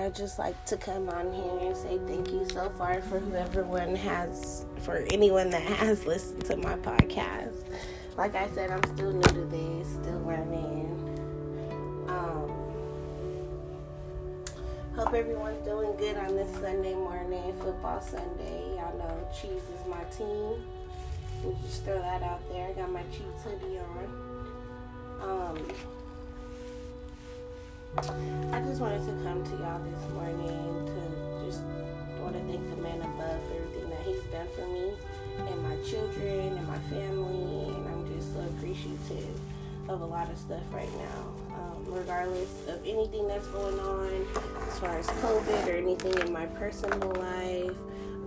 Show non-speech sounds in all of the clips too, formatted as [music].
I just like to come on here and say thank you so far for whoever one has, for anyone that [laughs] has listened to my podcast. Like I said, I'm still new to this, still learning. Um, hope everyone's doing good on this Sunday morning, football Sunday. Y'all know Chiefs is my team. We just throw that out there. I got my Chiefs hoodie on. Um, I just wanted to come to y'all this morning to just want to thank the man above for everything that he's done for me and my children and my family. And I'm just so appreciative of a lot of stuff right now, um, regardless of anything that's going on as far as COVID or anything in my personal life.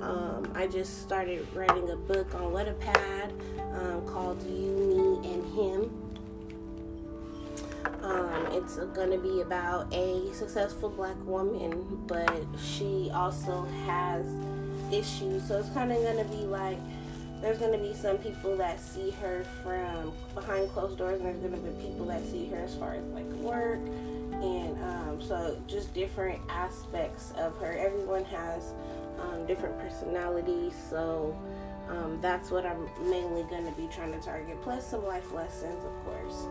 Um, I just started writing a book on Wattpad um, called You, Me, and Him it's to be about a successful black woman, but she also has issues. So it's kind of to be like there's to be some people that see her from behind closed doors, and there's to be people that see her as far as like work. And um, so just different aspects of her. Everyone has um, different personalities. So um, that's what I'm mainly going to be trying to target, plus some life lessons, of course.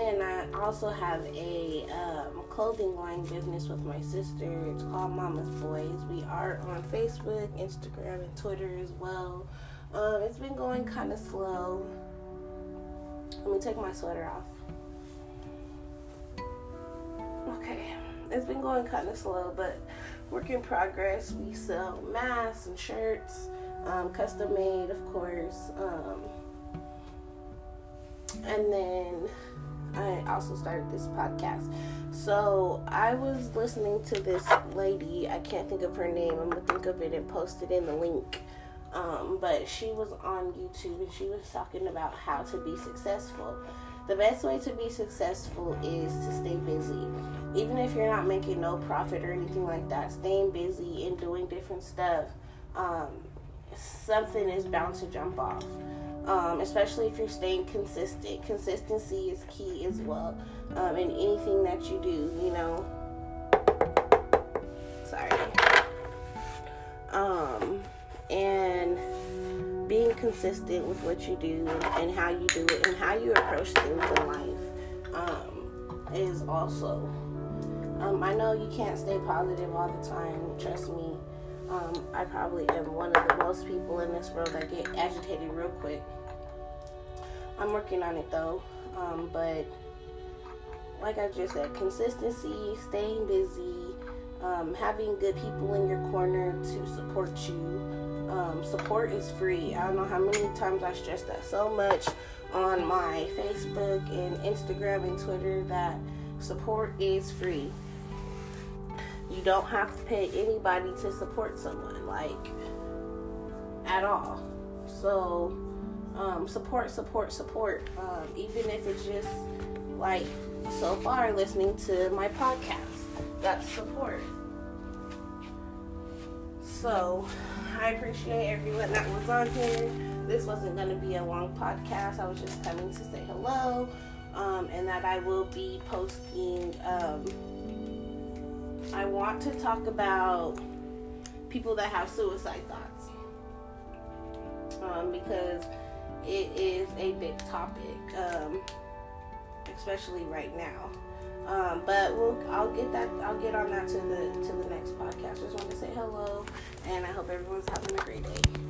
Then I also have a um, clothing line business with my sister. It's called Mama's Boys. We are on Facebook, Instagram, and Twitter as well. Um, it's been going kind of slow. Let me take my sweater off. Okay it's been going kind of slow, but work in progress. We sell masks and shirts, um, custom made, of course. Um, and then I also started this podcast. So I was listening to this lady. I can't think of her name. I'm gonna think of it and post it in the link. Um, but she was on YouTube and she was talking about how to be successful. The best way to be successful is to stay busy. Even if you're not making no profit or anything like that, staying busy and doing different stuff, um, something is bound to jump off. Um, especially if you're staying consistent. Consistency is key as well um, in anything that you do, you know. Sorry. Um, and being consistent with what you do and how you do it and how you approach things in life um, is also. Um, I know you can't stay positive all the time. Trust me. Um, I probably am one of the most people in this world that get agitated real quick. I'm working on it though. Um, but like I just said, consistency, staying busy, um, having good people in your corner to support you um, support is free. I don't know how many times I stress that so much on my Facebook and Instagram and Twitter that support is free. You don't have to pay anybody to support someone, like at all. So, um, support, support, support. Um, even if it's just like so far listening to my podcast, that's support. So, I appreciate everyone that was on here. This wasn't going to be a long podcast. I was just coming to say hello um, and that I will be posting. I want to talk about people that have suicide thoughts um, because it is a big topic, um, especially right now. Um, but we'll, I'll get that. I'll get on that to the to the next podcast. Just want to say hello, and I hope everyone's having a great day.